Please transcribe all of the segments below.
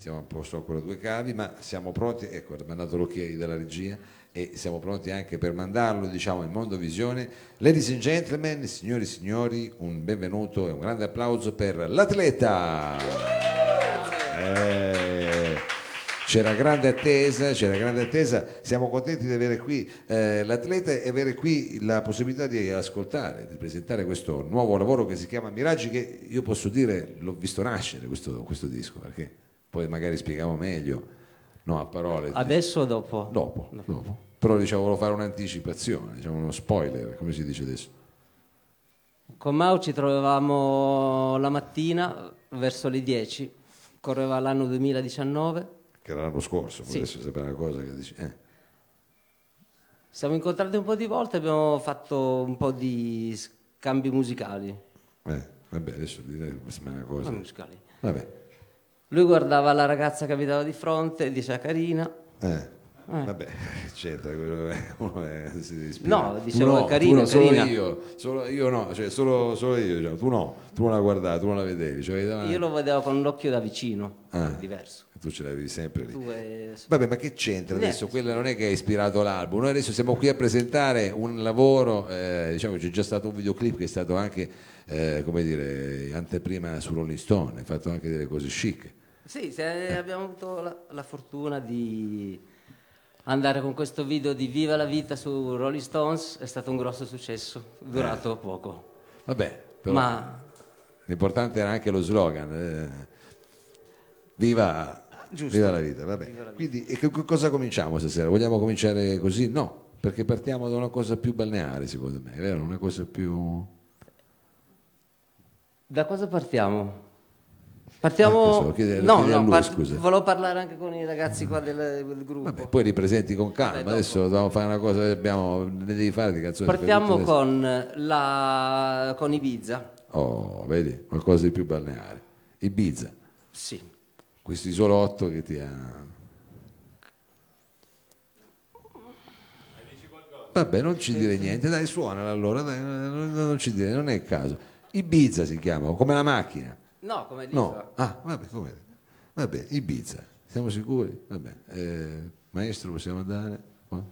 mettiamo a posto ancora due cavi, ma siamo pronti, ecco, ha mandato l'ok della regia e siamo pronti anche per mandarlo, diciamo, in Mondo Visione. Ladies and gentlemen, signori e signori, un benvenuto e un grande applauso per l'atleta. Eh, c'era grande attesa, c'era grande attesa, siamo contenti di avere qui eh, l'atleta e avere qui la possibilità di ascoltare, di presentare questo nuovo lavoro che si chiama Miraggi, che io posso dire l'ho visto nascere questo, questo disco, perché poi magari spieghiamo meglio. No, a parole. Adesso o dopo? Dopo, dopo. Però diciamo volevo fare un'anticipazione, diciamo uno spoiler, come si dice adesso. Con Mau ci trovavamo la mattina verso le 10, correva l'anno 2019. Che era l'anno scorso, Sì. adesso sapere una cosa che dici. Eh. Siamo incontrati un po' di volte abbiamo fatto un po' di scambi musicali. Eh, vabbè, adesso direi una cosa. Musicali. Vabbè. Lui guardava la ragazza che abitava di fronte e diceva carina. Eh. Vabbè, c'entra, è- uno è- si. No, dicevo, no, carina, tu no, solo carina. io, solo io no, cioè solo, solo io, diciamo, tu no, tu non la guardavi, tu non la vedevi, cioè. Io lo vedevo con l'occhio da vicino, Ah. diverso. tu ce l'avevi sempre lì. Tu e- Vabbè, ma che c'entra Niente. adesso? Quella non è che ha ispirato l'album. Noi adesso siamo qui a presentare un lavoro, eh, diciamo c'è già stato un videoclip che è stato anche, eh, come dire, anteprima su Rolling Stone, hai fatto anche delle cose chic. Sì, abbiamo avuto la, la fortuna di andare con questo video di Viva la vita su Rolling Stones, è stato un grosso successo, durato poco. Vabbè, però Ma l'importante era anche lo slogan. eh, viva, Giusto. viva la vita, vabbè. Quindi e che- cosa cominciamo stasera? Vogliamo cominciare così? No, perché partiamo da una cosa più balneare, secondo me, è vero? Una cosa più... da cosa partiamo? Partiamo... questo lo chiede- lo no, no, lui, par- volevo parlare anche con i ragazzi qua del, del gruppo. Vabbè, poi ripresenti con calma, Vabbè, adesso dobbiamo fare una cosa che abbiamo, ne devi fare di canzoni. Partiamo con, la, con Ibiza. Oh, vedi, qualcosa di più balneare. Ibiza, Sì. questo isolotto che ti ha... Vabbè, non ci dire niente, dai, suonala allora, dai, non, non ci dire, non è il caso. Ibiza si chiama, come la macchina. No, come dico. No, ah, vabbè, come? Vabbè, Ibiza, siamo sicuri? Vabbè, eh, maestro, possiamo andare? Qua?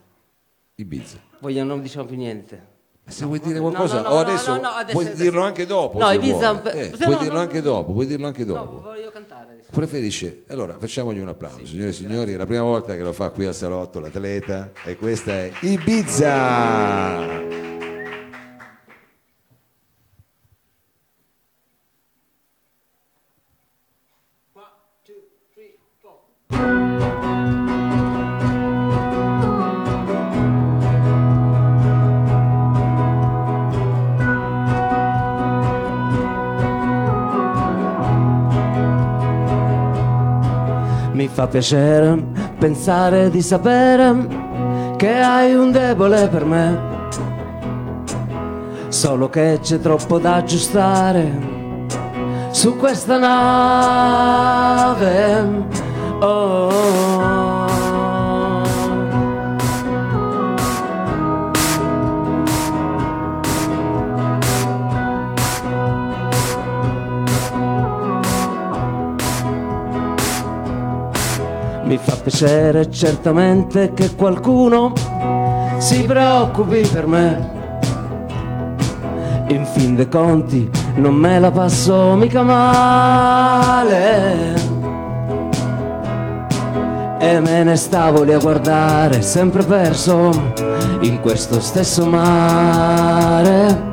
Ibiza. Voglio, non diciamo più niente. Ma Se vuoi dire qualcosa, no, o no, adesso, no, no, adesso- puoi adesso- dirlo anche dopo. No, Ibiza- vuoi. Eh, puoi dirlo anche dopo, puoi dirlo anche No, dopo. voglio cantare adesso. Preferisce? Allora, facciamogli un applauso, signore e signori, è la prima volta che lo fa qui al salotto l'atleta e questa è Ibiza. Fa piacere pensare di sapere che hai un debole per me. Solo che c'è troppo da aggiustare su questa nave. Oh. Mi fa piacere certamente che qualcuno si preoccupi per me. In fin dei conti non me la passo mica male. E me ne stavo lì a guardare, sempre perso in questo stesso mare.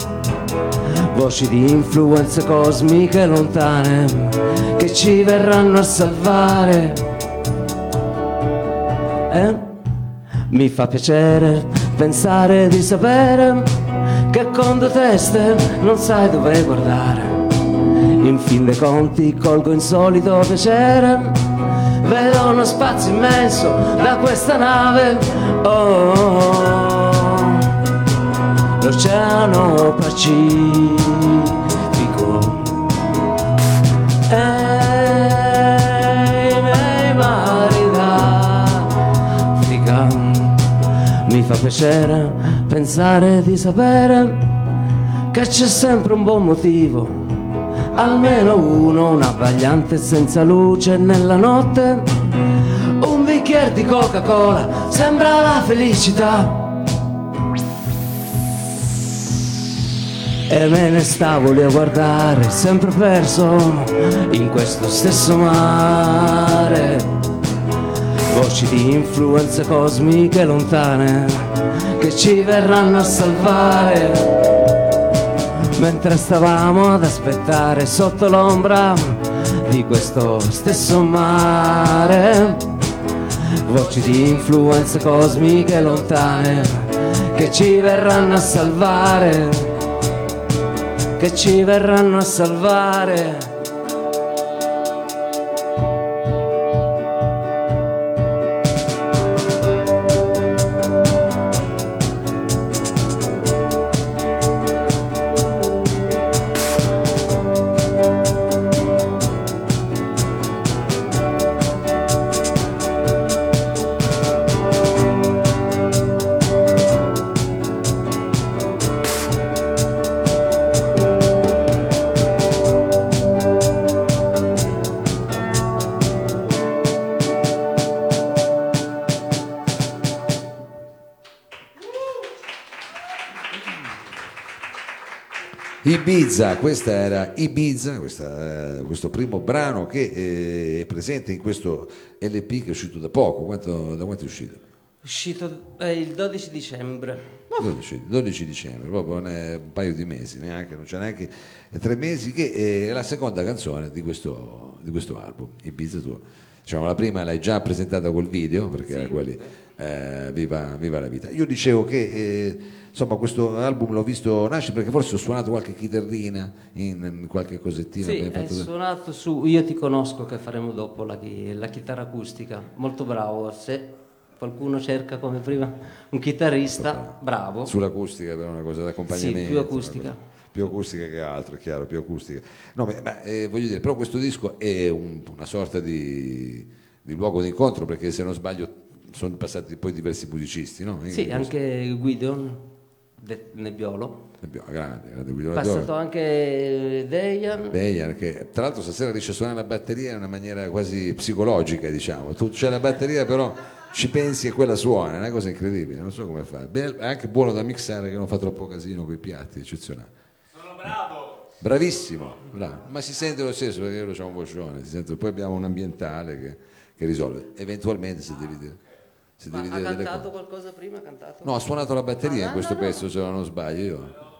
Voci di influenze cosmiche lontane che ci verranno a salvare. Eh? Mi fa piacere pensare di sapere che con due teste non sai dove guardare. In fin dei conti colgo insolito piacere, vedo uno spazio immenso da questa nave. Oh, l'oceano Pacifico. E fa piacere pensare di sapere che c'è sempre un buon motivo almeno uno, un abbagliante senza luce nella notte, un bicchiere di Coca-Cola, sembra la felicità. E me ne stavo lì a guardare, sempre perso in questo stesso mare. Voci di influenze cosmiche lontane che ci verranno a salvare. Mentre stavamo ad aspettare sotto l'ombra di questo stesso mare. Voci di influenze cosmiche lontane che ci verranno a salvare che ci verranno a salvare. Ibiza, questa era Ibiza, questa, eh, questo primo brano che eh, è presente in questo LP che è uscito da poco. Quanto, da quanto è uscito? Uscito eh, il 12 dicembre. 12, 12 dicembre, proprio un paio di mesi, neanche, non c'è neanche tre mesi, che è la seconda canzone di questo, di questo album, Ibiza tuo. Diciamo, la prima l'hai già presentata col video, perché sì, era quelli, eh, viva, viva, la vita. Io dicevo che eh, insomma questo album l'ho visto nascere perché forse ho suonato qualche chitarrina in, in qualche cosettina. Sì, hai suonato su Io ti conosco che faremo dopo la, la chitarra acustica, molto bravo. Se qualcuno cerca come prima un chitarrista, bravo. Sull'acustica però una cosa d'accompagnamento. Sì, più acustica. Più acustica che altro, è chiaro, più acustica. No, ma, eh, voglio dire, però questo disco è un, una sorta di, di luogo di incontro perché se non sbaglio sono passati poi diversi musicisti, no? Sì, anche Guido De- Nebbiolo. Nebbiolo, grande, grande Guido Passato Nebbiolo. anche Dejan. Dejan, che tra l'altro stasera riesce a suonare la batteria in una maniera quasi psicologica, diciamo. Tu c'è la batteria, però ci pensi e quella suona, è una cosa incredibile, non so come fa. è anche buono da mixare che non fa troppo casino con i piatti, eccezionale. Sono bravo! Bravissimo, bravo. ma si sente lo stesso perché io ho un vocione, poi abbiamo un ambientale che, che risolve, eventualmente si deve dire si Ma ha cantato qualcosa prima? Ha cantato? No, ha suonato la batteria ah, in questo no, pezzo, no. se non sbaglio io.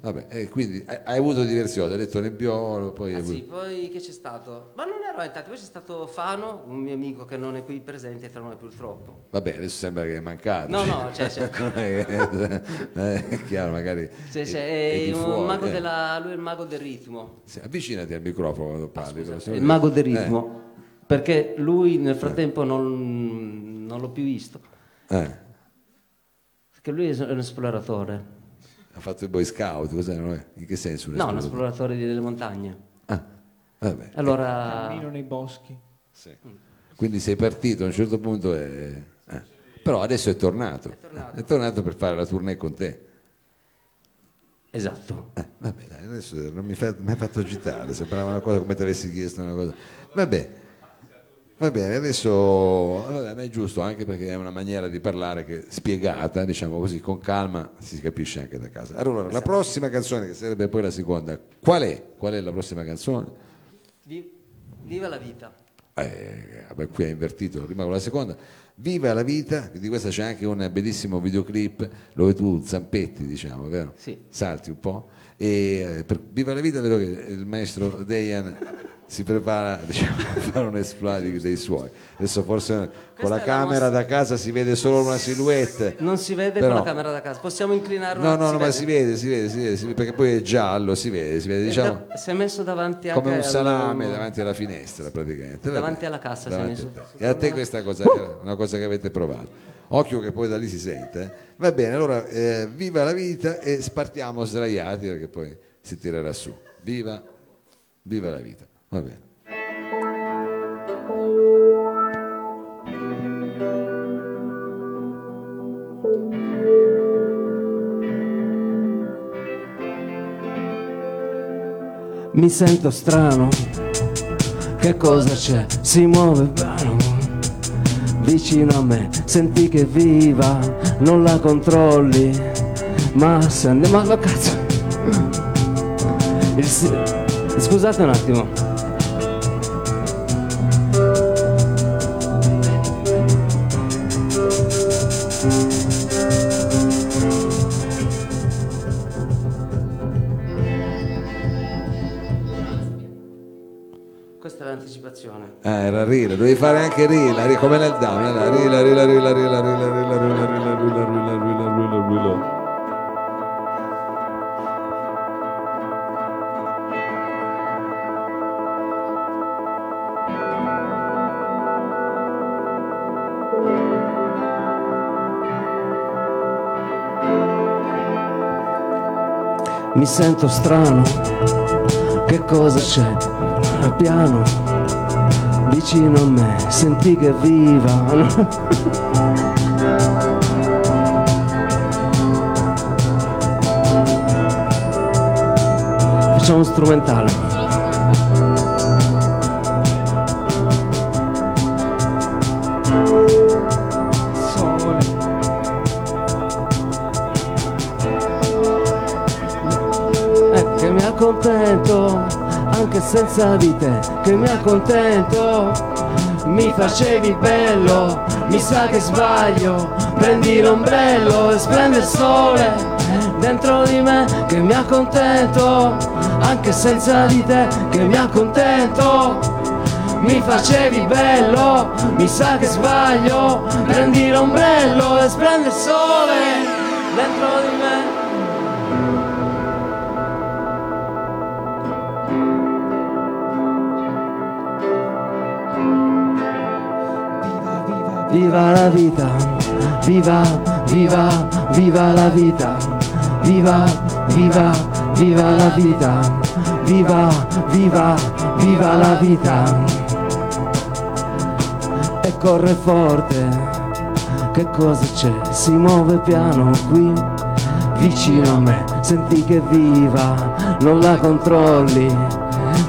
Vabbè, e quindi hai avuto diversi odi, hai detto Nebbiolo, poi... Ah, sì, poi che c'è stato? Ma non ero entrato, poi c'è stato Fano, un mio amico che non è qui presente tra noi purtroppo. Vabbè, adesso sembra che è mancato. No, no, c'è, c'è. è chiaro, magari... C'è, c'è, è, è fuori, mago eh. della, lui è il mago del ritmo. Sì, avvicinati al microfono quando parli. Ah, scusa, il mago del ritmo. Eh perché lui nel frattempo non, non l'ho più visto. Eh. Perché lui è un esploratore. Ha fatto il Boy Scout, cos'è? In che senso? Un no, un esploratore delle montagne. Ah, vabbè. Allora... Cammino nei boschi. Sì. Quindi sei partito a un certo punto e... Eh. Però adesso è tornato. È tornato. È tornato per fare la tournée con te. Esatto. Eh, vabbè, dai, adesso non mi, fa, mi hai fatto agitare, sembrava una cosa come ti avessi chiesto una cosa. Vabbè, Va bene, adesso allora, è giusto anche perché è una maniera di parlare che spiegata, diciamo così, con calma si capisce anche da casa. Allora, esatto. la prossima canzone, che sarebbe poi la seconda, qual è? Qual è la prossima canzone? Viva la vita. Eh, vabbè, qui è invertito, prima con la seconda. Viva la vita, di questa c'è anche un bellissimo videoclip dove tu zampetti, diciamo, vero? Sì. Salti un po'. E eh, per Viva la vita vedo che il maestro Dejan si prepara diciamo, a fare un exploit dei suoi. Adesso forse Questa con la camera nostra... da casa si vede solo una silhouette. Non si vede però... con la camera da casa, possiamo inclinare No, no, no, ma si vede, si vede, si vede, si vede, perché poi è giallo, si vede, si vede, diciamo. Si è messo davanti come un salame al... davanti alla finestra praticamente. Davanti alla cassa davanti si è messo. E a te questa cosa è una cosa che avete provato. Occhio che poi da lì si sente. Eh? Va bene, allora eh, viva la vita e spartiamo sdraiati perché poi si tirerà su. Viva, viva la vita. Va bene. mi sento strano. Che cosa c'è? Si muove piano. Vicino a me, senti che viva, non la controlli. Ma se andiamo a cazzo. Il Scusate un attimo. L'anticipazione. Ah, era Rila, dovevi fare anche Rila, Rila, come nel down, era Rila, Rila, Rila, Rila, Rila, Rila, Rila, Rila, Rila, Rila, Rila, Rila, Rila. Mi sento strano, che cosa c'è? Piano, vicino a me, senti che viva. Facciamo strumentale. Eh, accontento anche senza di te, che mi accontento. Mi facevi bello, mi sa che sbaglio. Prendi l'ombrello e splende il sole dentro di me, che mi accontento anche senza di te, che mi accontento. Mi facevi bello, mi sa che sbaglio. Prendi l'ombrello e splende il sole dentro di me. Viva la vita, viva, viva, viva la vita, viva, viva, viva la vita, viva, viva, viva la vita. E corre forte, che cosa c'è? Si muove piano qui, vicino a me, senti che viva, non la controlli.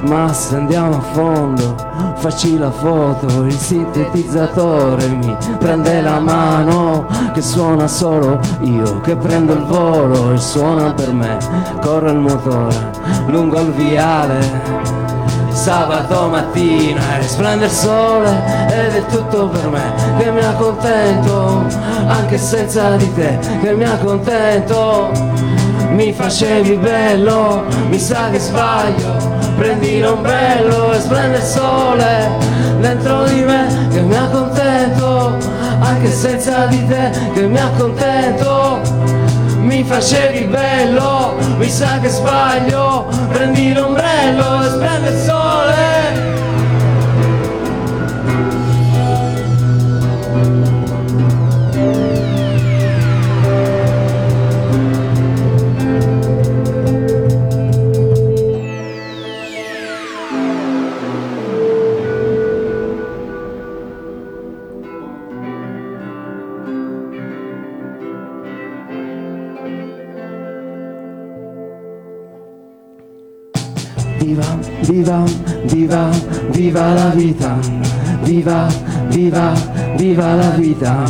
Ma se andiamo a fondo, facci la foto, il sintetizzatore mi prende la mano, che suona solo io, che prendo il volo e suona per me, corre il motore lungo il viale. Sabato mattina e il sole ed è tutto per me che mi accontento anche senza di te che mi accontento mi facevi bello mi sa che sbaglio prendi l'ombrello e splende il sole dentro di me che mi accontento anche senza di te che mi accontento mi facevi bello, mi sa che sbaglio, prendi l'ombrello e splende il sole. Viva, viva, viva, viva la vita. Viva, viva, viva la vita.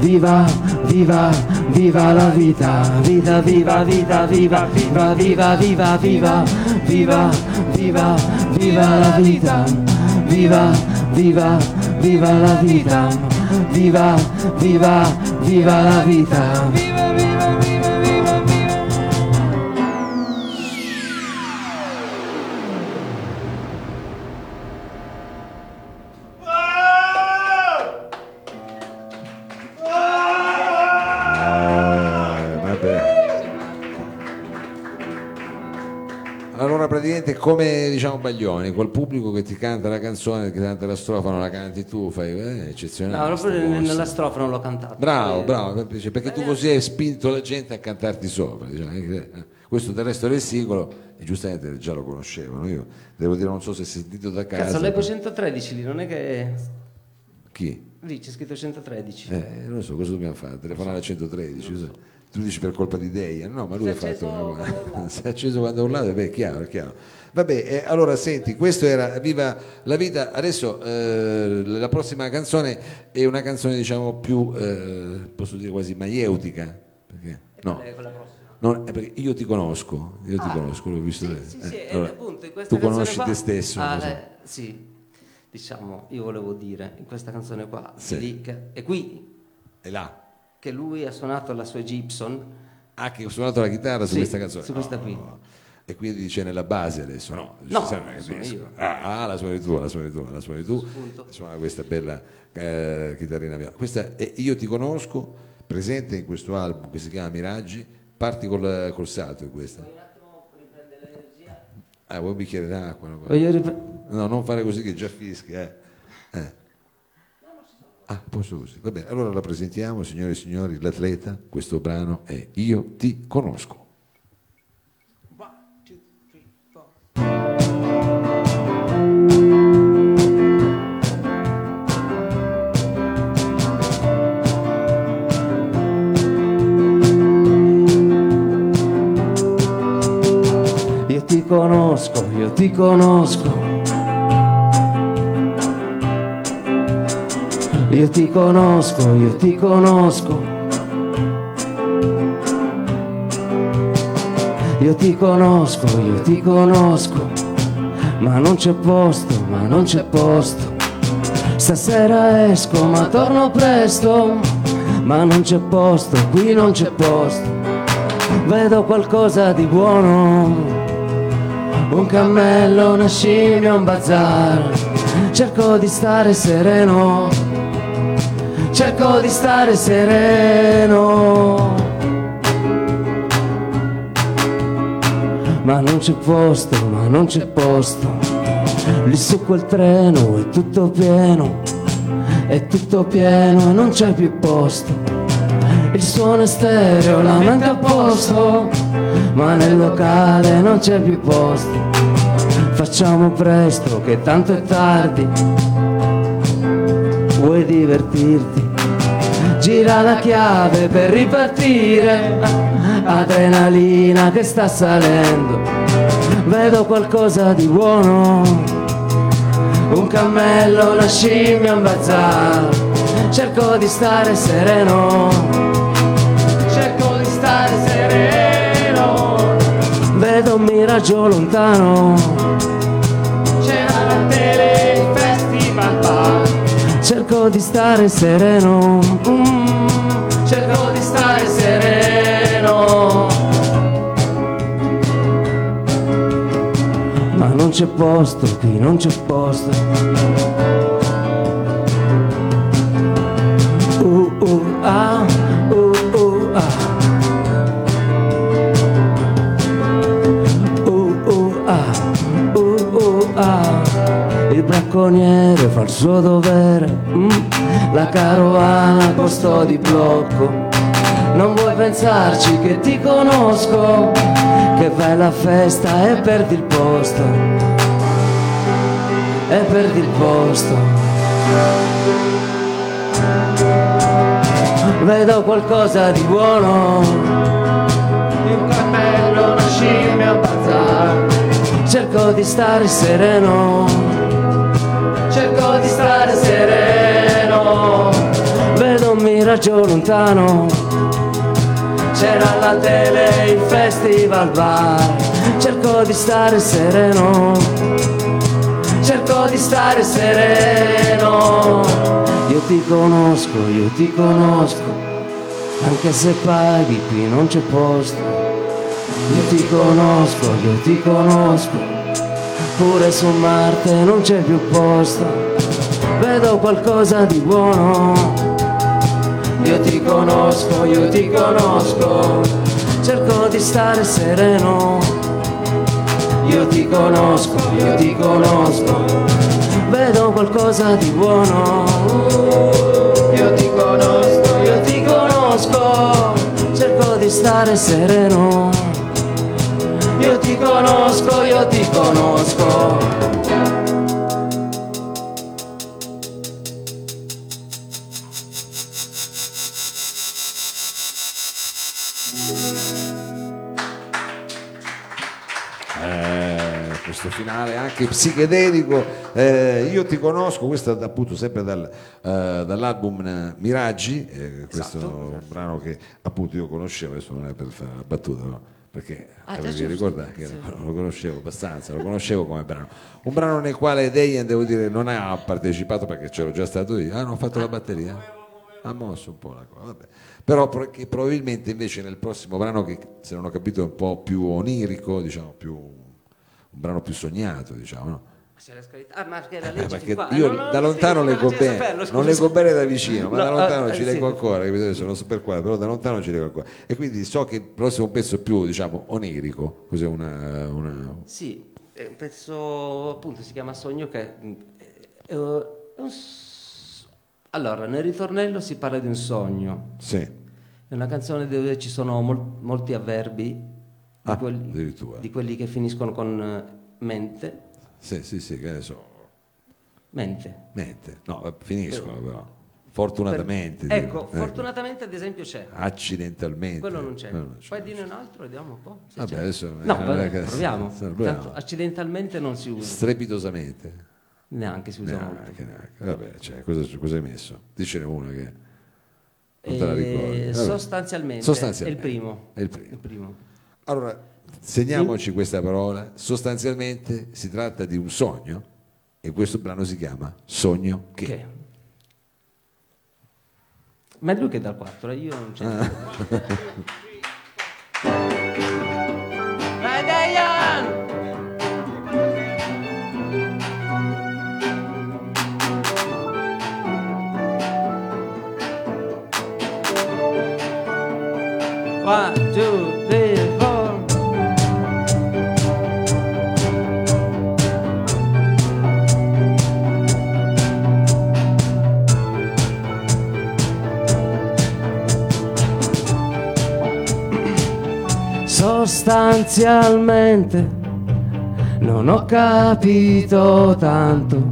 Viva, viva, viva la vita. Vita, viva, vita, viva, viva, viva, viva, viva. Viva, viva, viva la vita. Viva, viva, viva la vita. Viva, viva, viva la vita. Praticamente come diciamo Baglioni, col pubblico che ti canta la canzone, che canta la strofa, non la canti tu, fai eh, eccezionale. No, proprio nella strofa non l'ho cantato. Bravo, Eh, bravo, perché perché tu così hai spinto la gente a cantarti sopra. diciamo, eh, Questo del resto del singolo, e giustamente già lo conoscevano. Io devo dire, non so se è sentito da casa. Cazzo, leggo 113 lì, non è che... Chi? Lì c'è scritto 113. Eh, non lo so, cosa dobbiamo fare? Telefonare a 113? Tu dici per colpa di Deia? No, ma lui ha fatto una. Si è acceso quando ha urlato, beh, è chiaro, è chiaro. Vabbè, eh, allora senti, questo era Viva la vita. Adesso eh, la prossima canzone è una canzone, diciamo, più, eh, posso dire quasi maieutica. Perché? No. Eh, prossima. Non- io ti conosco, io ti Ah. conosco, l'ho visto. Sì, sì, sì, eh, e allora, appunto tu conosci qua- te stesso. Ah, so. eh, sì, diciamo, io volevo dire in questa canzone qua, Sì. lì è qui È là. Che lui ha suonato la sua Gibson, Ah, che ho suonato la chitarra su Sì, questa canzone. su questa No. qui. E quindi dice nella base adesso, no? No, io. Ah, ah, la suoni tu, la suoni tu, la suoni tu. Suona questa bella eh, chitarrina viola. Questa è Io ti conosco, presente in questo album che si chiama Miraggi. Parti col, col salto in questa. Ah, vuoi un bicchiere d'acqua? rip- No, non fare così che già fischia. Eh. Eh. Ah, posso così. Va bene, allora la presentiamo, signore e signori, l'atleta, questo brano è Io ti conosco. Io ti conosco, io ti conosco. Io ti conosco, io ti conosco. Io ti conosco, io ti conosco. Ma non c'è posto, ma non c'è posto. Stasera esco, ma torno presto. Ma non c'è posto, qui non c'è posto. Vedo qualcosa di buono un cammello, una scimmia, un bazar. Cerco di stare sereno, cerco di stare sereno. Ma non c'è posto, ma non c'è posto. Lì su quel treno è tutto pieno, è tutto pieno e non c'è più posto. Il suono è stereo, la mente a posto, ma nel locale non c'è più posto. Facciamo presto che tanto è tardi. Vuoi divertirti? Gira la chiave per ripartire. Adrenalina che sta salendo. Vedo qualcosa di buono. Un cammello, una scimmia, un bazar. Cerco di stare sereno. Cerco di stare sereno. Vedo un miraggio lontano. Cerco di stare sereno. Mm, cerco di stare sereno. Ma non c'è posto, qui non c'è posto. Uh, uh, ah, bracconiere fa il suo dovere, mm. la carovana posto di blocco. Non vuoi pensarci che ti conosco, che vai alla festa e perdi il posto, e perdi il posto. Vedo qualcosa di buono, un cappello, una scimmia, un. Cerco di stare sereno, cerco di stare sereno. Vedo un miraggio lontano, c'era la tele, il festival bar. Cerco di stare sereno, cerco di stare sereno. Io ti conosco, io ti conosco, anche se paghi qui non c'è posto. Io ti conosco, io ti conosco, pure su Marte non c'è più posto. Vedo qualcosa di buono. Io ti conosco, io ti conosco, cerco di stare sereno. Io ti conosco, io ti conosco, vedo qualcosa di buono. Io ti conosco, io ti conosco, cerco di stare sereno ti conosco, io ti conosco. Eh, questo finale anche psichedelico eh, io ti conosco questo è appunto sempre dal, eh, dall'album eh, Miraggi eh, questo esatto. brano che appunto io conoscevo adesso non è per fare la battuta no? Perché Ah, avevi ricordato che Sì. lo conoscevo abbastanza, lo conoscevo come brano. Un brano nel quale Dejan, devo dire, non ha partecipato perché c'ero già stato io. Ah, non ho fatto la batteria? Ha mosso un po' la cosa, vabbè. Però che probabilmente invece nel prossimo brano, che se non ho capito è un po' più onirico, diciamo, più, un brano più sognato, diciamo, no? Ah, ma che la Eh, legge perché fin qua. io Eh, non- da non lontano sì, leggo non da bene, saperlo, non scusa. leggo bene da vicino, ma No, da lontano eh, ci sì. leggo ancora, capito? Adesso non so per quale, però da lontano ci leggo ancora. E quindi so che il prossimo pezzo è più, diciamo, onirico, cos'è una, una- Sì, è un pezzo appunto si chiama Sogno che mm, è, un allora nel ritornello si parla di un sogno, Sì, è una canzone dove ci sono mol- molti avverbi di, Ah, quelli, addirittura. di quelli che finiscono con eh, mente, sì, sì, sì, che ne so, mente. mente, no, finiscono però, fortunatamente. Per- dico, ecco, eh. fortunatamente ad esempio c'è. Accidentalmente. Quello non c'è. Quello non c'è. Puoi dirne un altro, vediamo un po'. se Vabbè, c'è. adesso- no, vabbè, che- proviamo. proviamo. Tanto accidentalmente non si usa, Strepitosamente. neanche si usa molto. Neanche, neanche. Vabbè, cioè, cosa, cosa hai messo? Dicene una che non te la Eh, ricordi. Vabbè. sostanzialmente, Sostanzialmente. è il primo. È il primo. Il primo. Allora, segniamoci questa parola. Sostanzialmente si tratta di un sogno e questo brano si chiama Sogno che. Che? Ma è lui che dà il 4, io non c'è. Ah. Diane! One, two, Sostanzialmente non ho capito tanto.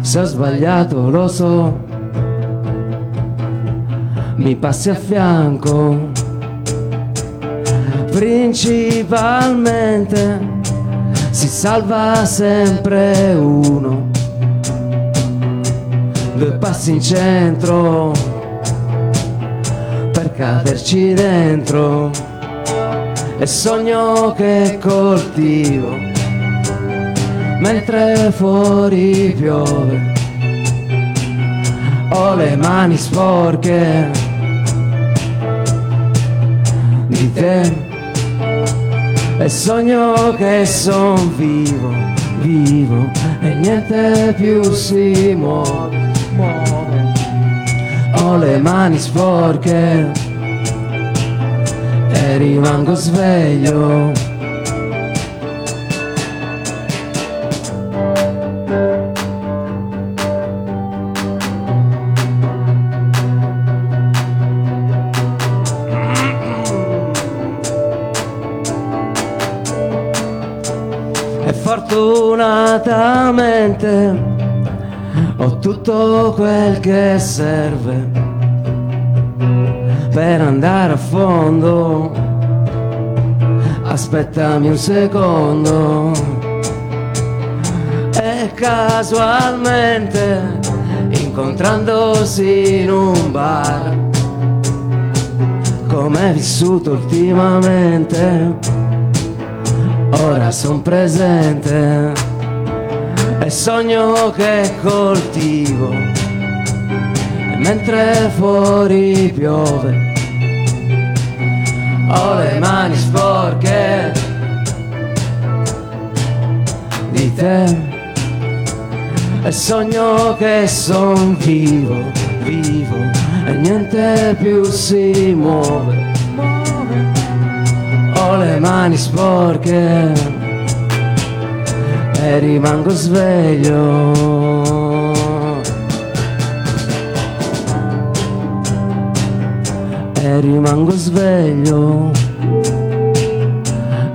Se ho sbagliato lo so, mi passi a fianco. Principalmente si salva sempre uno. Due passi in centro per caderci dentro. E sogno che coltivo mentre fuori piove. Ho le mani sporche di te e sogno che son vivo, vivo e niente più si muove. Ho le mani sporche e rimango sveglio. Fortunatamente ho tutto quel che serve per andare a fondo. Aspettami un secondo. E casualmente, incontrandosi in un bar, hai vissuto ultimamente, ora son presente e sogno che coltivo mentre fuori piove. Ho le mani sporche di te. E sogno che son vivo, vivo e niente più si muove. Ho le mani sporche e rimango sveglio. E rimango sveglio.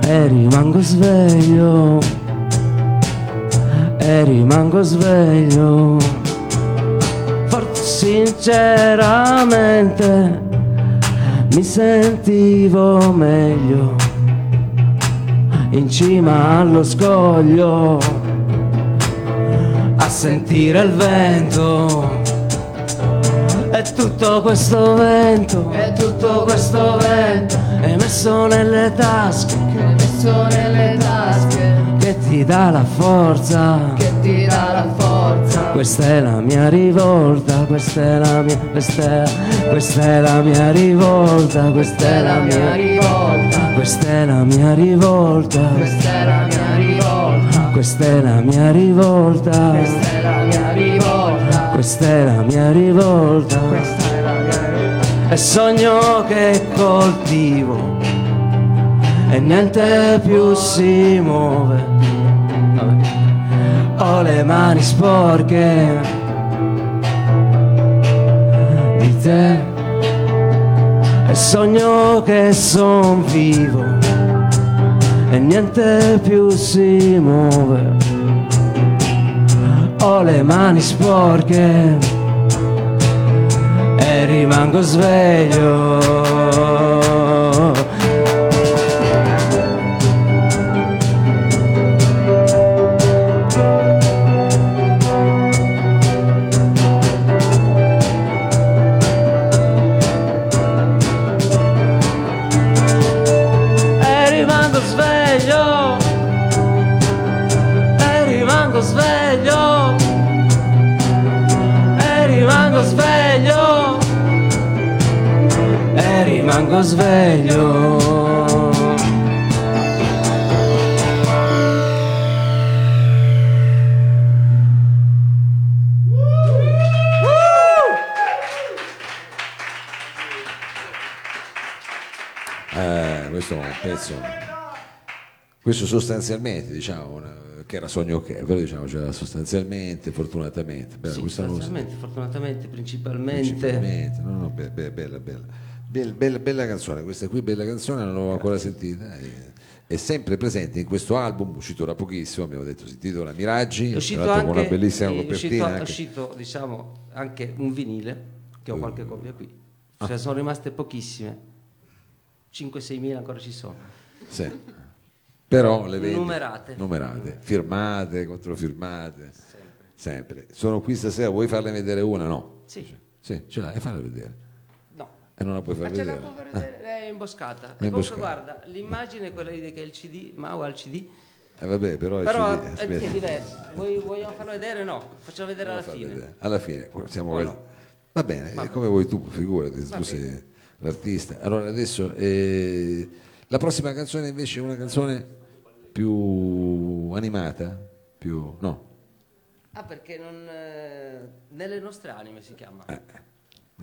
E rimango sveglio. E rimango sveglio. Forse sinceramente mi sentivo meglio in cima allo scoglio a sentire il vento. Tutto questo vento, e tutto questo vento. È messo nelle tasche, che ho messo nelle tasche, che ti dà la forza. che ti dà la forza. Questa è la mia rivolta, questa è la mia, questa è, questa è la mia rivolta, questa è la mia rivolta, Questa è la mia rivolta, questa è la mia rivolta, questa è la mia rivolta, questa è la mia rivolta, questa è la mia rivolta. questa è la mia rivolta. E sogno che coltivo e niente più si muove. Vabbè. Ho le mani sporche di te e sogno che son vivo e niente più si muove. Ho le mani sporche e rimango sveglio. Rimango sveglio. Eh, questo è un pezzo. Questo sostanzialmente, diciamo, una- che era sogno che, però diciamo, c'era sostanzialmente, fortunatamente. Bella, Sì, questa musica. fortunatamente, fortunatamente, principalmente. Principalmente, no, no, be- be- bella, bella. Bella, bella, bella canzone, questa qui bella canzone, non l'ho ancora sentita. È, è sempre presente in questo album, uscito da pochissimo, abbiamo detto, si intitola Miraggi, È uscito anche, con una bellissima è uscito, copertina. è uscito, diciamo, anche un vinile, che ho qualche copia qui. Cioè, sono rimaste pochissime. 5-6 mila ancora ci sono. Sì. Però le vendi Numerate. numerate, firmate, controfirmate, sempre. Sono qui stasera, vuoi farle vedere una? No. Sì. Sì, ce l'hai, farla vedere. E non la puoi far Ma ce la vedere. può vedere, è imboscata. È E comunque imboscata. guarda, l'immagine è quella che è il CD, Mau ha il CD, Eh, vabbè, però, il però CD è, è diverso. Vuoi, vogliamo farlo vedere? No, facciamo vedere alla fine. vedere. Alla fine, siamo O quasi- no? Va bene, è come vuoi tu, figurati, tu sei l'artista. Allora adesso eh, la prossima canzone invece è una canzone più animata, più no. Ah, perché non... eh, nelle nostre anime si chiama. non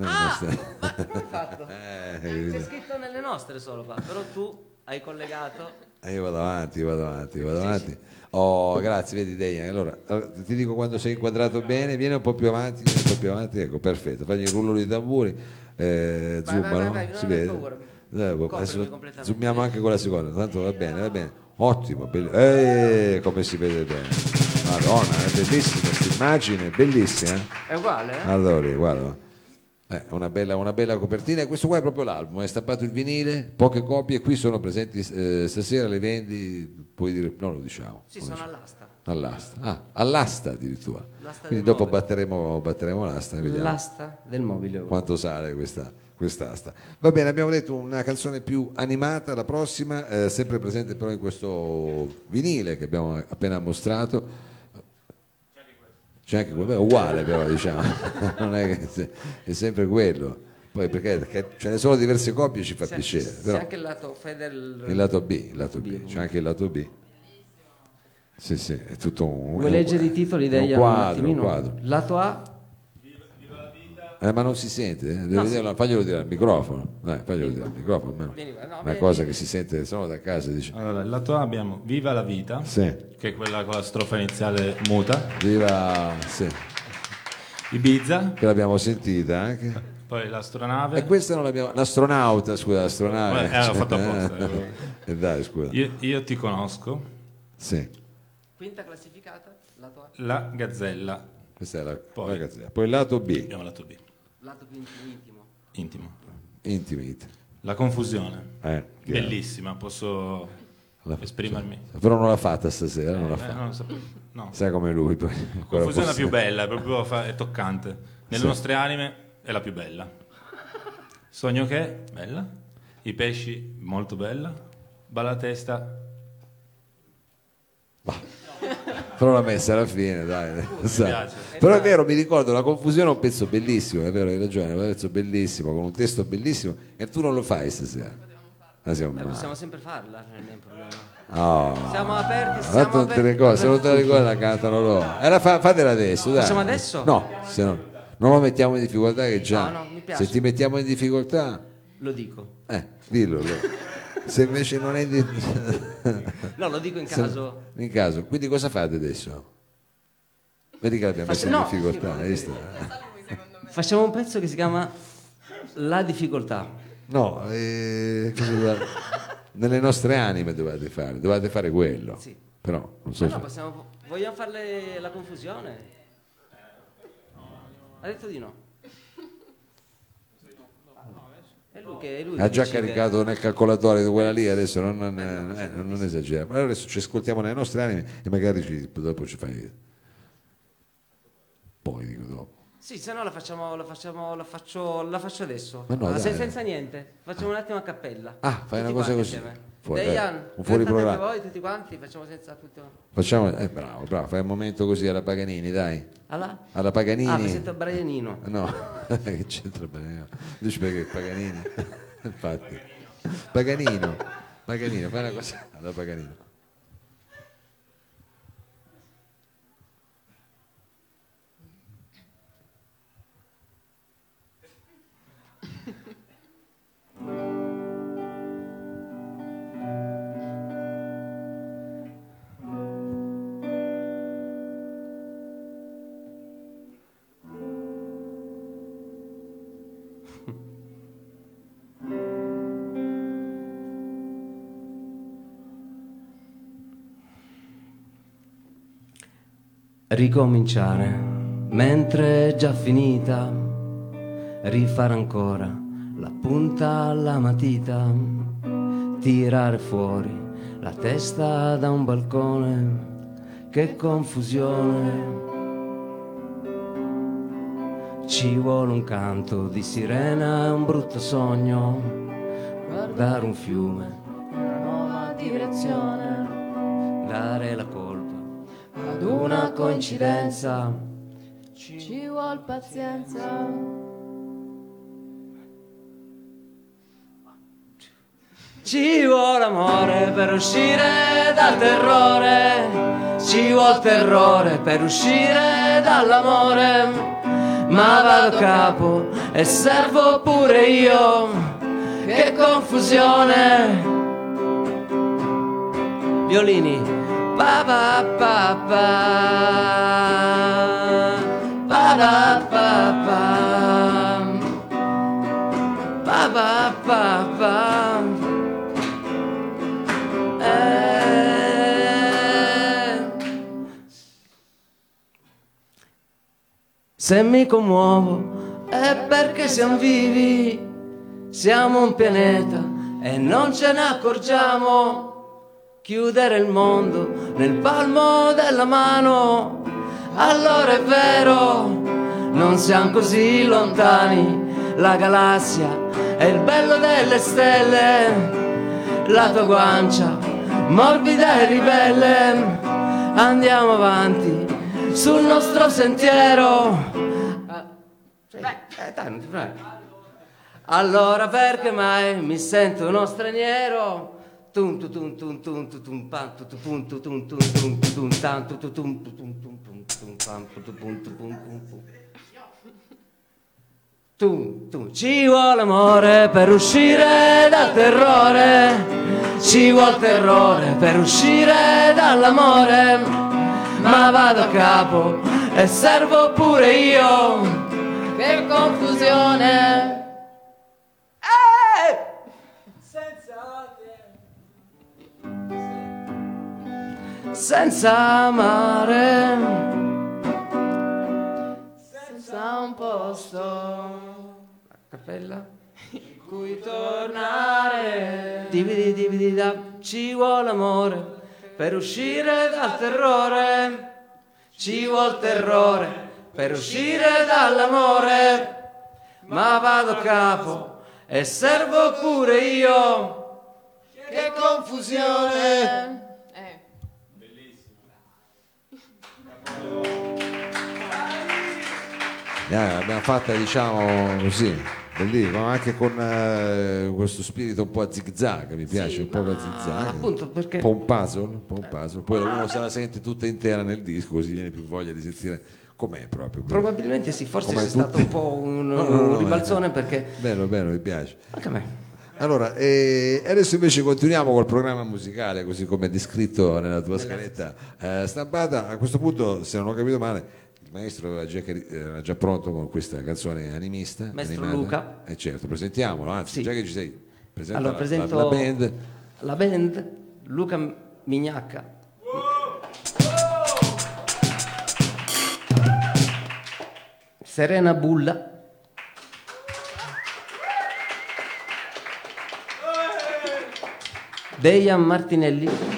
Ah! Ma come hai fatto? Eh, C'è scritto nelle nostre solo qua, però tu hai collegato. Eh, io vado avanti, vado avanti, vado avanti. Oh, grazie, vedi Dejan. Allora, ti dico quando sei inquadrato bene, vieni un po' più avanti, un po' più avanti, ecco, perfetto. Fagli il rullo di tamburi, eh, Vai, vai, zoomano, vai, vai, non si vede. Dai, boh, adesso zoomiamo anche con la seconda, tanto va bene, va bene. Ottimo, bello. Eh, come si vede bene. Madonna, è bellissima questa immagine, bellissima. eh? È uguale, eh? Allora, guarda. Eh, una, bella, una bella copertina e questo qua è proprio l'album, è stampato il vinile, poche copie, qui sono presenti eh, stasera, le vendi, puoi dire, non lo diciamo. Sì, sono diciamo. all'asta. all'asta. Ah, all'asta addirittura. L'asta Quindi dopo batteremo, batteremo l'asta e vediamo L'asta del mobile. quanto sale questa, quest'asta. Va bene, abbiamo detto una canzone più animata, la prossima, eh, sempre presente però in questo vinile che abbiamo appena mostrato. C'è anche quello, beh, uguale però diciamo, non è che se- è sempre quello. Poi perché, perché ce ne sono diverse copie ci fa C'è, piacere. c'è Però anche il lato Fedel. il lato B, il lato B, c'è anche il lato B. Sì, sì, è tutto un... Vuoi leggere i titoli degli un un quadro, un quadro. Lato A, Eh, ma non si sente, eh? Devo No, vederlo, faglielo dire al microfono. Dai, faglielo dire al microfono. no, Una vieni, cosa vieni. che si sente solo da casa, dice. Allora, il lato A abbiamo Viva la vita, Sì, che è quella con la strofa iniziale muta, viva, sì, Ibiza, che l'abbiamo sentita anche. poi l'astronave, E questa non l'abbiamo, l'astronauta, scusa, l'astronave. Eh, l'ho fatto apposta, eh. E dai, scusa. io, io ti conosco, Sì, quinta classificata, lato A, La Gazzella, questa è la, Poi. la gazzetta. Poi il lato B, abbiamo lato B, lato più intimo. intimo. Intimate. La confusione, Eh, bellissima, posso La- esprimermi. Però non l'ha fatta stasera, non l'ha Eh, fatta. non lo sapevo. No. Sai come lui poi. ancora Confusione è la più bella, è proprio fa- è toccante. Nelle Sì. nostre anime è la più bella. Sogno che, bella. I pesci, molto bella. Balla testa, Però l'ha messa alla fine, dai. Però è vero, mi ricordo la confusione è un pezzo bellissimo, è vero, hai ragione, è un pezzo bellissimo, con un testo bellissimo, e tu non lo fai stasera. Ah, siamo possiamo sempre farla, non è un problema. Oh. Siamo aperti, Ma siamo le aperti. cose, se non te le ricordi la cantano loro. Eh, la fa- fatela adesso, dai. Facciamo adesso? No, se no, non lo mettiamo in difficoltà che già. No, no. Se ti mettiamo in difficoltà, Lo dico. eh, dillo. lo- Se invece non è in di- No, lo dico in se- caso. in caso. Quindi cosa fate adesso? Vedi che l'abbiamo messo in Faccio- no. difficoltà, hai visto? Facciamo un pezzo che si chiama La difficoltà. No, eh, dovete- nelle nostre anime dovete fare, dovete fare quello. Sì. Però non so Ma no, se- possiamo, vogliamo farle la confusione? Ha detto di no. È lui ha già decide. caricato nel calcolatore di quella lì, adesso non, non, eh, non, non esageriamo. Allora adesso ci ascoltiamo nelle nostre anime e magari ci- dopo ci fai. Poi dico dopo. Sì, se no la facciamo, la facciamo, la faccio, la faccio adesso. No, Ah, dai. se- senza niente. Facciamo un attimo a cappella. Ah, fai una Tutti cosa quanti così. insieme. Fuori, dai, un fuori programma. voi tutti quanti, facciamo senza tutto. Facciamo, eh, bravo, bravo, fai un momento così alla Paganini, dai. Alla? Alla Paganini. Ah, mi sento Brianino. No, che c'entra Paganino? Dici perché Paganini? Infatti. Paganino, Paganino, fai una cosa alla Paganino. Ricominciare, mentre è già finita, rifare ancora la punta alla matita, tirare fuori la testa da un balcone, che confusione. Ci vuole un canto di sirena un brutto sogno, guardare un fiume, una nuova direzione dare la colpa ad una coincidenza. ci vuol pazienza. Ci vuole amore per uscire dal terrore, ci vuole terrore per uscire dall'amore, ma vado a capo e servo pure io, che confusione. Violini, pa pa pa pa, pa pa pa pa, pa pa pa pa. Eh. Se mi commuovo è perché siamo vivi, siamo un pianeta e non ce ne accorgiamo. Chiudere il mondo nel palmo della mano, allora è vero, non siamo così lontani. La galassia è il bello delle stelle, la tua guancia morbida e ribelle. Andiamo avanti sul nostro sentiero. Ah, eh. Allora perché mai mi sento uno straniero? Ci vuole amore per uscire dal terrore, ci vuole terrore per uscire dall'amore, ma vado a capo e servo pure io. che confusione Senza amare, senza un posto cappella in cui tornare. Dividi, dividi, da, ci vuole amore per uscire dal terrore. Ci vuole terrore per uscire dall'amore. Ma vado a capo e servo pure io. Che confusione! Eh, abbiamo fatta diciamo così bellissimo ma anche con eh, questo spirito un po' a zig zag mi piace un po' a zig zag appunto, perché- un po' un puzzle, un po' un puzzle. poi uno se la sente tutta intera nel disco così viene più voglia di sentire com'è proprio Probabilmente sì, forse Come c'è stato tutti. un po' un, No, no, un no, ribalzone perché bello bello mi piace anche a me. allora eh, adesso invece continuiamo col programma musicale così come descritto nella tua scaletta eh, stampata a questo punto se non ho capito male maestro era già, era già pronto con questa canzone animista Maestro animata. Luca. eh certo presentiamolo anzi Sì. già che ci sei presenta Allora la- presento la, la band la band Luca Mignacca. Serena Bulla. Dejan Martinelli.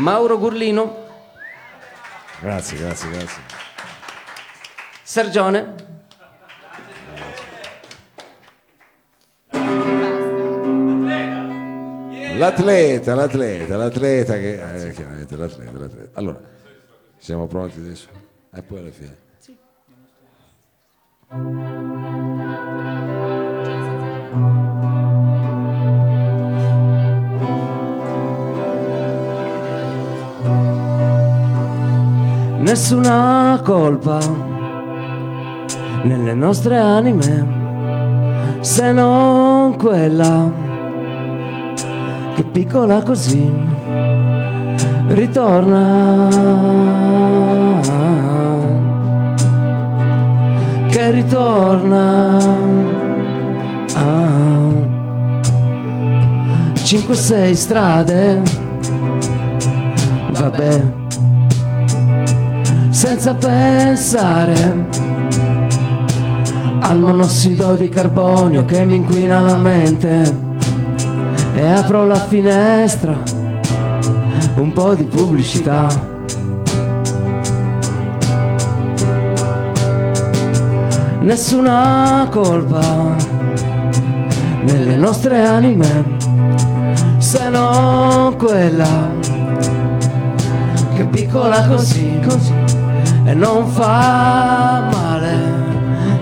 Mauro Gurlino. grazie grazie grazie. Sergione. l'atleta l'atleta l'atleta che eh, chiaramente l'atleta, l'atleta. Allora siamo pronti adesso? E poi alla fine Nessuna colpa nelle nostre anime se non quella che piccola così ritorna. Che ritorna. Ah. cinque sei strade. Vabbè senza pensare al monossido di carbonio che mi inquina la mente e apro la finestra, un po' di pubblicità. Nessuna colpa nelle nostre anime, se non quella che piccola così, così e non fa male,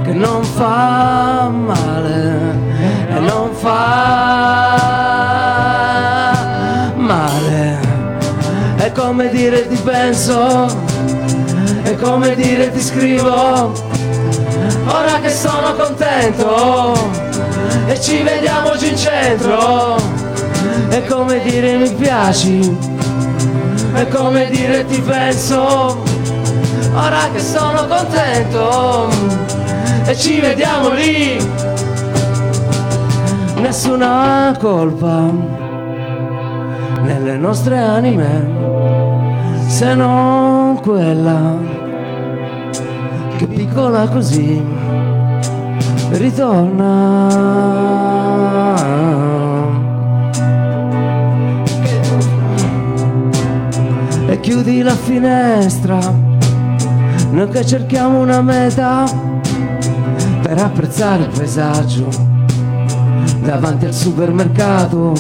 che non fa male e non fa male. È come dire ti penso, è come dire ti scrivo, ora che sono contento e ci vediamo giù in centro, è come dire mi piaci è come dire ti penso ora che sono contento e ci vediamo lì nessuna colpa nelle nostre anime se non quella che piccola così ritorna e chiudi la finestra. Noi che cerchiamo una meta per apprezzare il paesaggio davanti al supermercato.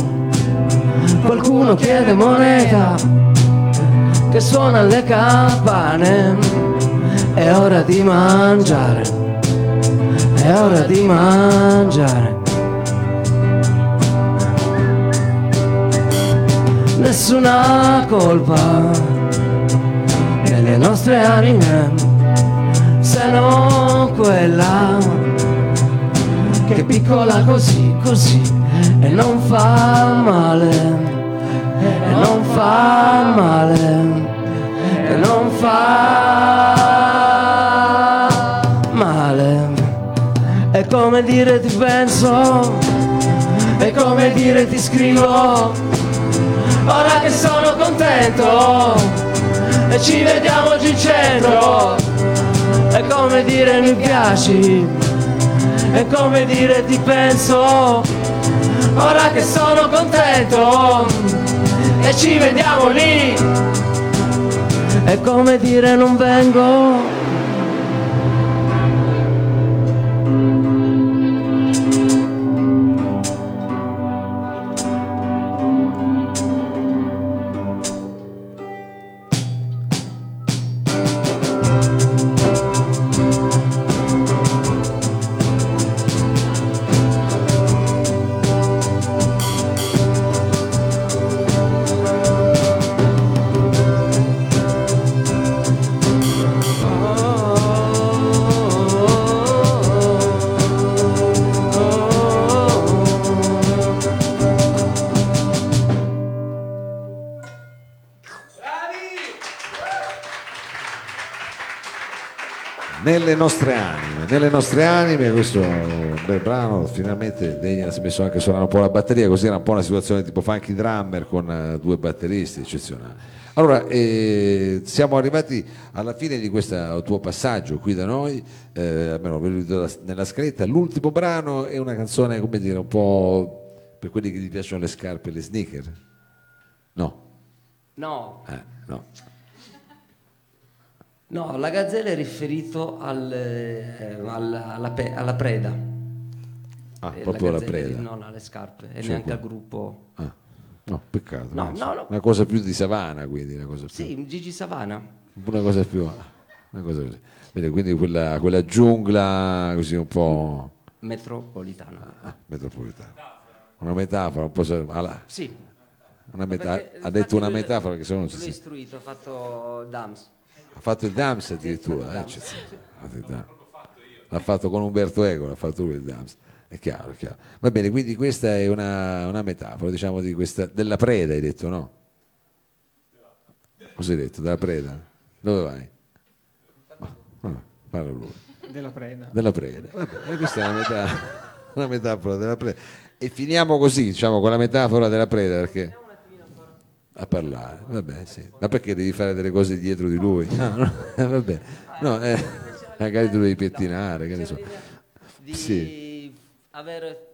Qualcuno chiede moneta che suona le campane. È ora di mangiare, è ora di mangiare. nessuna colpa nostre anime se non quella che piccola così così e non fa male e non fa male e non fa male. È come dire ti penso è come dire ti scrivo ora che sono contento e ci vediamo giù in centro è come dire mi piaci è come dire ti penso ora che sono contento e ci vediamo lì. È come dire non vengo. Nelle nostre anime, nelle nostre anime, questo bel brano, finalmente Degna si è messo anche a suonare un po' la batteria, così era un po' una situazione tipo funky drummer con eh, due batteristi eccezionali. Allora, eh, siamo arrivati alla fine di questo tuo passaggio qui da noi, eh, almeno nella scaletta, l'ultimo brano è una canzone, come dire, un po' per quelli che gli piacciono le scarpe e le sneaker. No, No, eh, no. No, la gazzella è riferito al, eh, alla, alla pe- alla preda. Ah, Eh, proprio la gazzella, preda. Non alle scarpe e Cioè neanche al gruppo. Ah, no, peccato. No, no, no. Una cosa più di savana, quindi, una cosa più... Sì, Gigi Savana. una cosa più una cosa così Vedi, quindi quella, quella giungla così un po' Metropolitana. ah, metropolitana una metafora un po' alla- Sì. una meta- ha detto una metafora che se no non si Lui istruito, ha fatto DAMS. Ha fatto il Dams addirittura eh, cioè, il Dams. l'ha fatto con Umberto Eco l'ha fatto lui il Dams è chiaro, è chiaro va bene quindi questa è una, una metafora diciamo di questa della preda hai detto no? cosa hai detto? della preda? dove vai? Ma- vabbè, parla lui Della preda. della preda. Vabbè, questa è una, metà- una metafora della preda. E finiamo così, diciamo, con la metafora della preda, perché a parlare, vabbè, sì. Ma perché devi fare delle cose dietro di lui? No, no, vabbè. No, eh, magari tu devi pettinare, che ne so. Di Sì. avere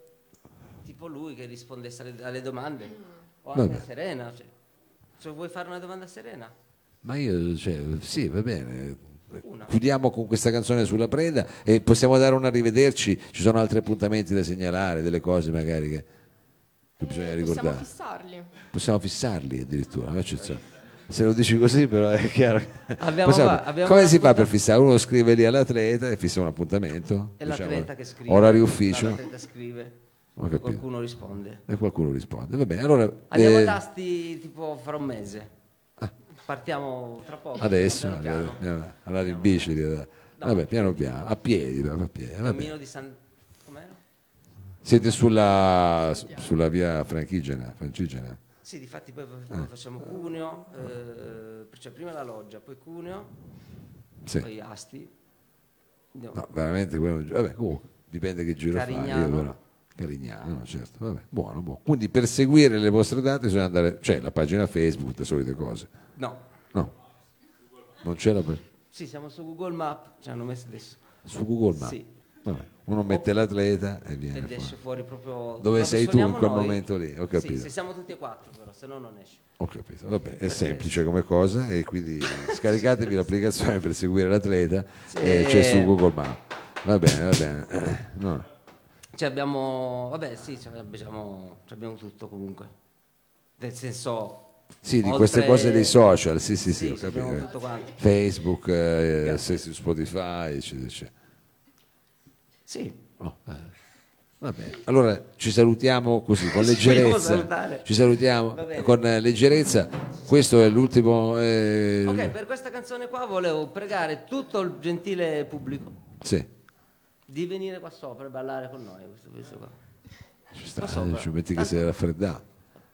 tipo lui che rispondesse alle, alle domande. O anche Vabbè. Serena. Cioè, se vuoi fare una domanda Serena? Ma io, cioè, sì, va bene. Una. Chiudiamo con questa canzone sulla preda e possiamo dare un arrivederci. Ci sono altri appuntamenti da segnalare, delle cose magari che, che bisogna Possiamo ricordare. fissarli. Possiamo fissarli addirittura, se lo dici così però è chiaro. Abbiamo Possiamo- fa- abbiamo come si fa per fissare? Uno scrive lì all'atleta e fissa un appuntamento. È diciamo, l'atleta che scrive. Orario ufficio L'atleta scrive. Ho capito. Qualcuno risponde. e qualcuno risponde. Va bene, allora Andiamo eh, a tasti tipo fra un mese. Partiamo tra poco. adesso piano piano. andiamo- andiamo a andare in bici. lì, Vabbè, piano piano, a piedi, va, a piedi, va bene. Cammino di San... Siete sulla, sulla via Franchigena, Francigena? Sì, difatti poi poi facciamo Cuneo, eh, cioè prima la loggia, poi Cuneo, Sì. poi Asti. Andiamo. No, veramente quello- vabbè, comunque, dipende che giro fai. Carignano. però. Carignano, certo, vabbè, buono, buono. Quindi per seguire le vostre date bisogna andare, c'è la pagina Facebook, le solite cose. No, No, non c'è la pa- sì, siamo su Google Map, ci hanno messo adesso. su Google Maps. Sì, Vabbè, uno mette l'atleta e viene ed fuori. esce fuori proprio... Dove sei tu in quel noi. momento lì? Ho Sì, capito. se siamo tutti e quattro però, se no non esce. Ho capito, vabbè, è semplice come cosa e quindi scaricatevi l'applicazione per seguire l'atleta e c'è su Google Maps. Va bene, va bene. Eh, no. Cioè abbiamo... Vabbè, sì, cioè, abbiamo, abbiamo tutto comunque. Nel senso... Sì, di oltre- queste cose dei social, sì, sì, sì, Sì, ho sì, capito. Facebook, eh, se su Spotify, eccetera, eccetera. Sì, Oh, eh. Allora ci salutiamo così con leggerezza. Ci salutiamo con eh, leggerezza. Questo è l'ultimo. eh, Ok, per questa canzone qua volevo pregare tutto il gentile pubblico Sì, di venire qua sopra e ballare con noi. Questo, questo qua. ci sta, eh, ci metti che sei raffreddato.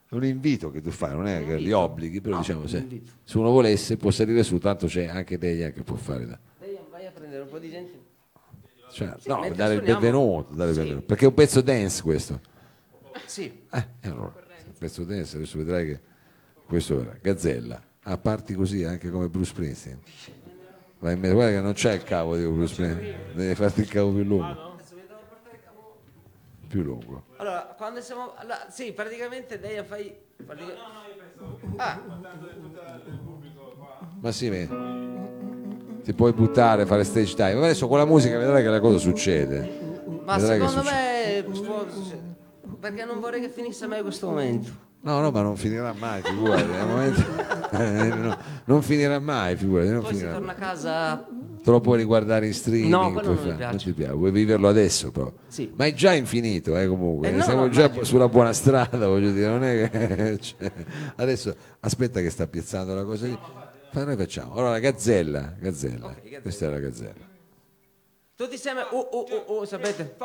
È un invito che tu fai, non è che li obblighi, però No, diciamo se, se uno volesse può salire su, tanto c'è anche Deia che può fare da. Vai a prendere un po' di gente. Cioè, Sì, no, dare il benvenuto, dare il Sì. benvenuto. Perché è un pezzo dance questo. Sì, Eh, allora, un pezzo dance, adesso vedrai che questo era Gazzella. Ah, parti così anche come Bruce Springsteen. Vai in mezzo, guarda che non c'è il cavo di Bruce Springsteen, devi farti il cavo più lungo. più lungo. Allora, quando siamo... allora, sì, praticamente lei fai... pratica- Ah, Ma sì, me- ti puoi buttare, fare stage time. Ma adesso con la musica vedrai che la cosa succede. ma Vedrai secondo succede. me... può- Perché non vorrei che finisse mai questo momento. No, no, ma non finirà mai, figurati. momento- no, non finirà mai, figurati. Non Poi si finirà torna mai. a casa... Te lo puoi riguardare in streaming. No, quello non mi fare- piace. ti piace. Vuoi viverlo adesso, però. Sì. Ma è già infinito, eh, comunque. Eh, no, Siamo no, già immagino. sulla buona strada, voglio dire. Non è che... cioè, adesso aspetta che sta piazzando la cosa lì. Ma noi facciamo. Allora, gazzella, gazzella. Ok, gazzella. Questa è la gazzella. Tutti insieme... Uh, uh, uh, uh, sapete?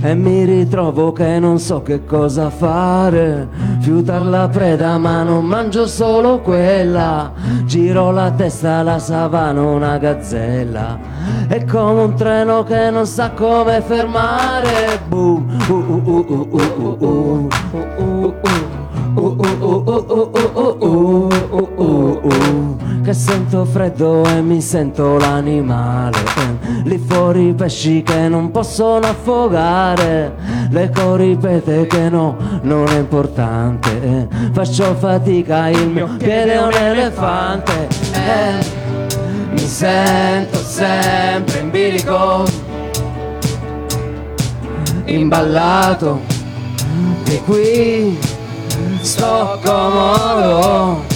e mi ritrovo che non so che cosa fare. Fiutar la preda ma non mangio solo quella. Giro la testa alla savana una gazzella. È come un treno che non sa come fermare. Che sento freddo e mi sento l'animale. Lì fuori i pesci che non possono affogare L'eco ripete che no, non è importante. Faccio fatica, il mio piede è un elefante eh. Mi sento sempre in bilico Imballato E qui sto comodo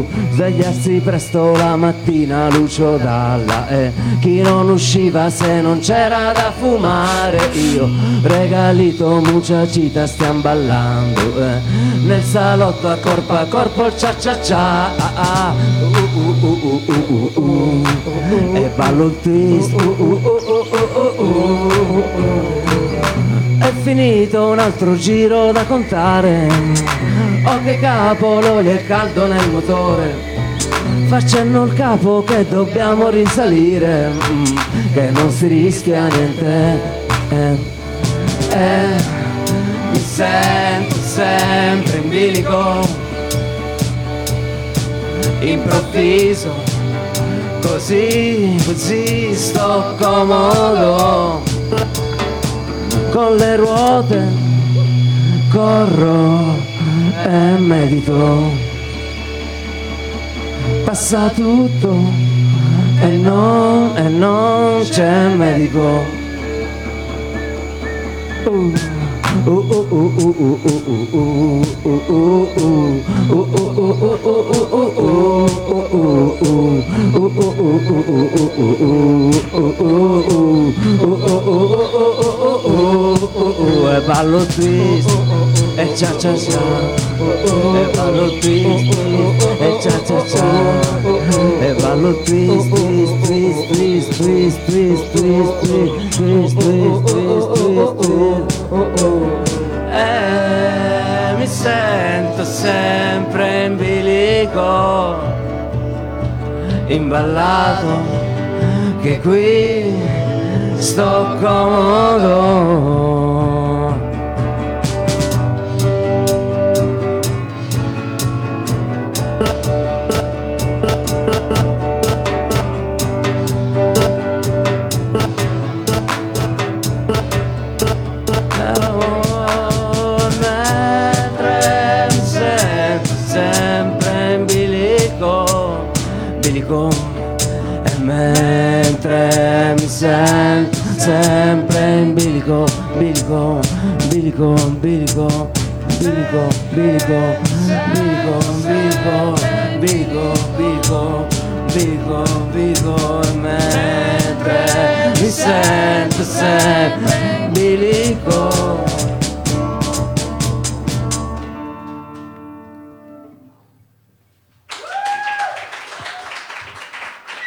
Svegliarsi presto la mattina Lucio Dalla e. Chi non usciva se non c'era da fumare? Io regalito muciacita stiamo ballando eh. Nel salotto a corpo a corpo cia cia cia ah, ah. Uh, uh, uh, E ballo il twist. È finito un altro giro da contare. Oh che cavolo, è caldo nel motore. Facendo il capo che dobbiamo risalire mm, Che non si rischia niente. Eh, eh, Mi sento sempre in bilico Improvviso Così, così sto comodo con le ruote corro e medito passa tutto e non, e non c'è medico Uh. Uh, uh, uh, uh, uh, uh, uh, uh, uh, uh, uh. Uh, uh, uh, uh, uh, uh, uh, uh, uh, uh, uh. E ballo twist e cia cia cia e ballo twist e cia cia cia e ballo twist twist twist twist twist twist twist twist twist twist twist twist e mi sento sempre in bilico imballato che qui sto comodo. Mentre sempre in bilico, bilico e mentre sento sempre in bilico, bilico, bilico, bilico, bilico, bilico, bilico, bilico, bilico, bilico, bilico, bilico e mentre mi sento sempre bilico.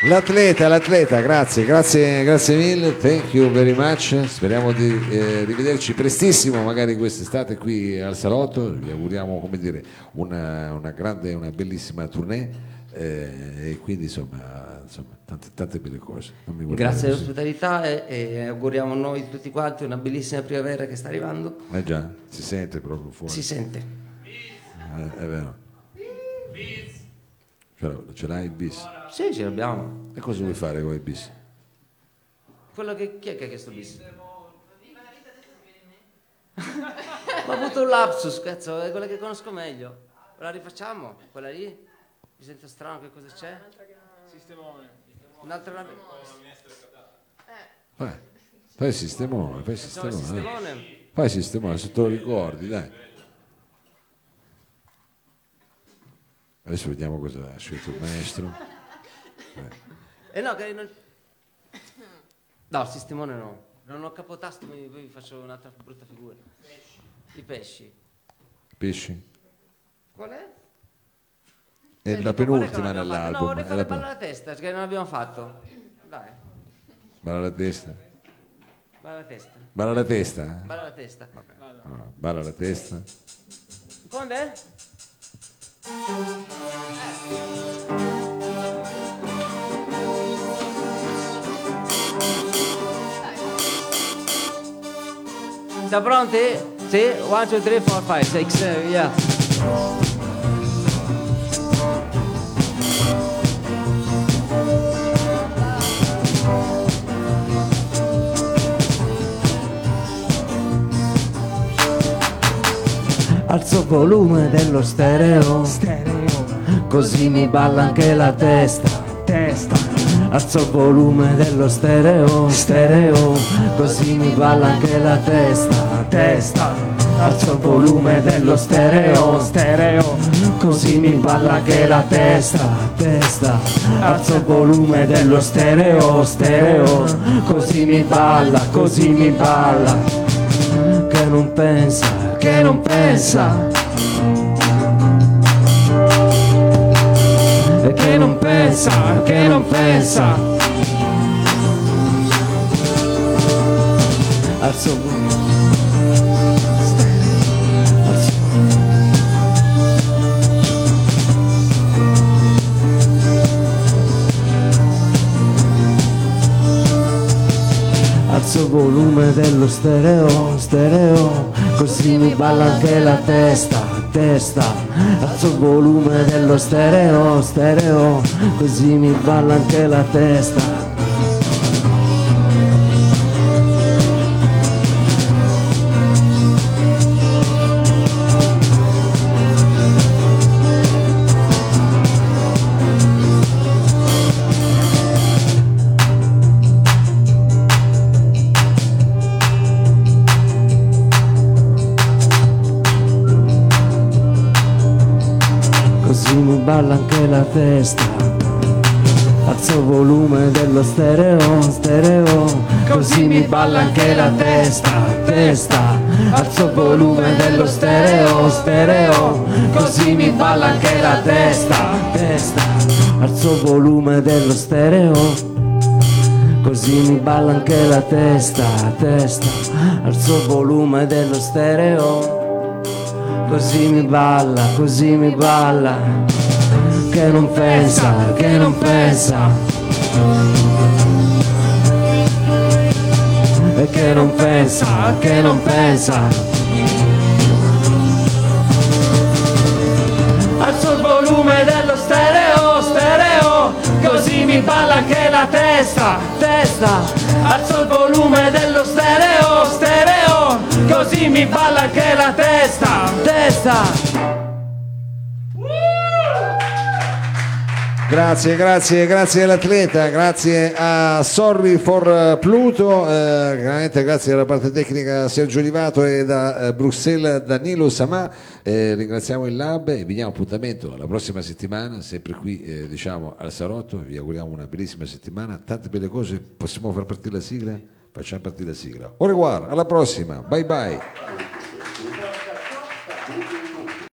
L'atleta, l'atleta, grazie, grazie, grazie mille, thank you very much. Speriamo di eh, rivederci prestissimo, magari quest'estate qui al Salotto. Vi auguriamo, come dire, una, una grande, una bellissima tournée. eh, e quindi insomma, insomma tante, tante belle cose. Non mi guardare Grazie così. dell'ospitalità e, e auguriamo a noi tutti quanti una bellissima primavera che sta arrivando. Eh già, si sente proprio fuori. Si sente. Eh, è vero. Però ce l'hai il bis? Sì, ce l'abbiamo. E cosa vuoi fare con il bis? Quello che chi è che ha chiesto bis? Ma ho avuto un lapsus, cazzo, è quella che conosco meglio. La rifacciamo? Quella lì? Mi sento strano, che cosa c'è? Un'altra nave. Fai, fai il sistemone, fai il sistemone. sistemone? Fai il sistemone, se te lo ricordi, dai. Adesso vediamo cosa ha scelto il maestro. Eh no, che non... No, il sistemone no. Non ho capotasto, mi- poi vi faccio un'altra brutta figura. I pesci. Pesci? Qual è? È Eh, la è penultima non abbiamo fatto? No, nell'album. vorrei è fare la balla alla testa, che non abbiamo fatto. Dai, Balla la testa. balla la testa. Balla la testa? eh? Balla la testa. No, balla la testa. Quando è? Siamo pronti? Sì? 1, 2, 3, 4, 5, 6, 7, yeah. Alzo il volume dello stereo, così mi balla anche la testa. Testa. Alzo il volume dello stereo, stereo, così mi balla anche la testa. Testa. Alzo il volume dello stereo, stereo, così mi balla anche la testa. Testa. Alzo il volume dello stereo, stereo, così mi balla, così mi balla che non pensa, che non pensa. Che non pensa, che non pensa. Alzo Alzo Alzo volume dello stereo, stereo, così mi balla anche la testa, testa. Alzo il volume dello stereo, stereo, così mi balla anche la testa. Balla anche la testa. Alzo il volume dello stereo, stereo, così mi balla anche la testa, testa. Alzo il volume dello stereo, stereo, così mi balla anche la testa, testa. Alzo il volume dello stereo, così mi balla anche la testa, testa. Alzo il volume dello stereo. Così mi balla, così mi balla, che non pensa, che non pensa. E che non pensa, che non pensa. Alzo il volume dello stereo, stereo, così mi balla anche la testa, testa. Alzo il volume dello stereo, stereo, così mi balla anche la testa, testa. Grazie, grazie, grazie all'atleta, grazie a Sorry for Pluto, eh, veramente grazie alla parte tecnica Sergio Livato e da eh, Bruxelles Danilo Samà. Eh, ringraziamo il Lab e vi diamo appuntamento alla prossima settimana, sempre qui eh, diciamo al Sarotto. Vi auguriamo una bellissima settimana, tante belle cose. Possiamo far partire la sigla? Facciamo partire la sigla. Au revoir, alla prossima, bye bye.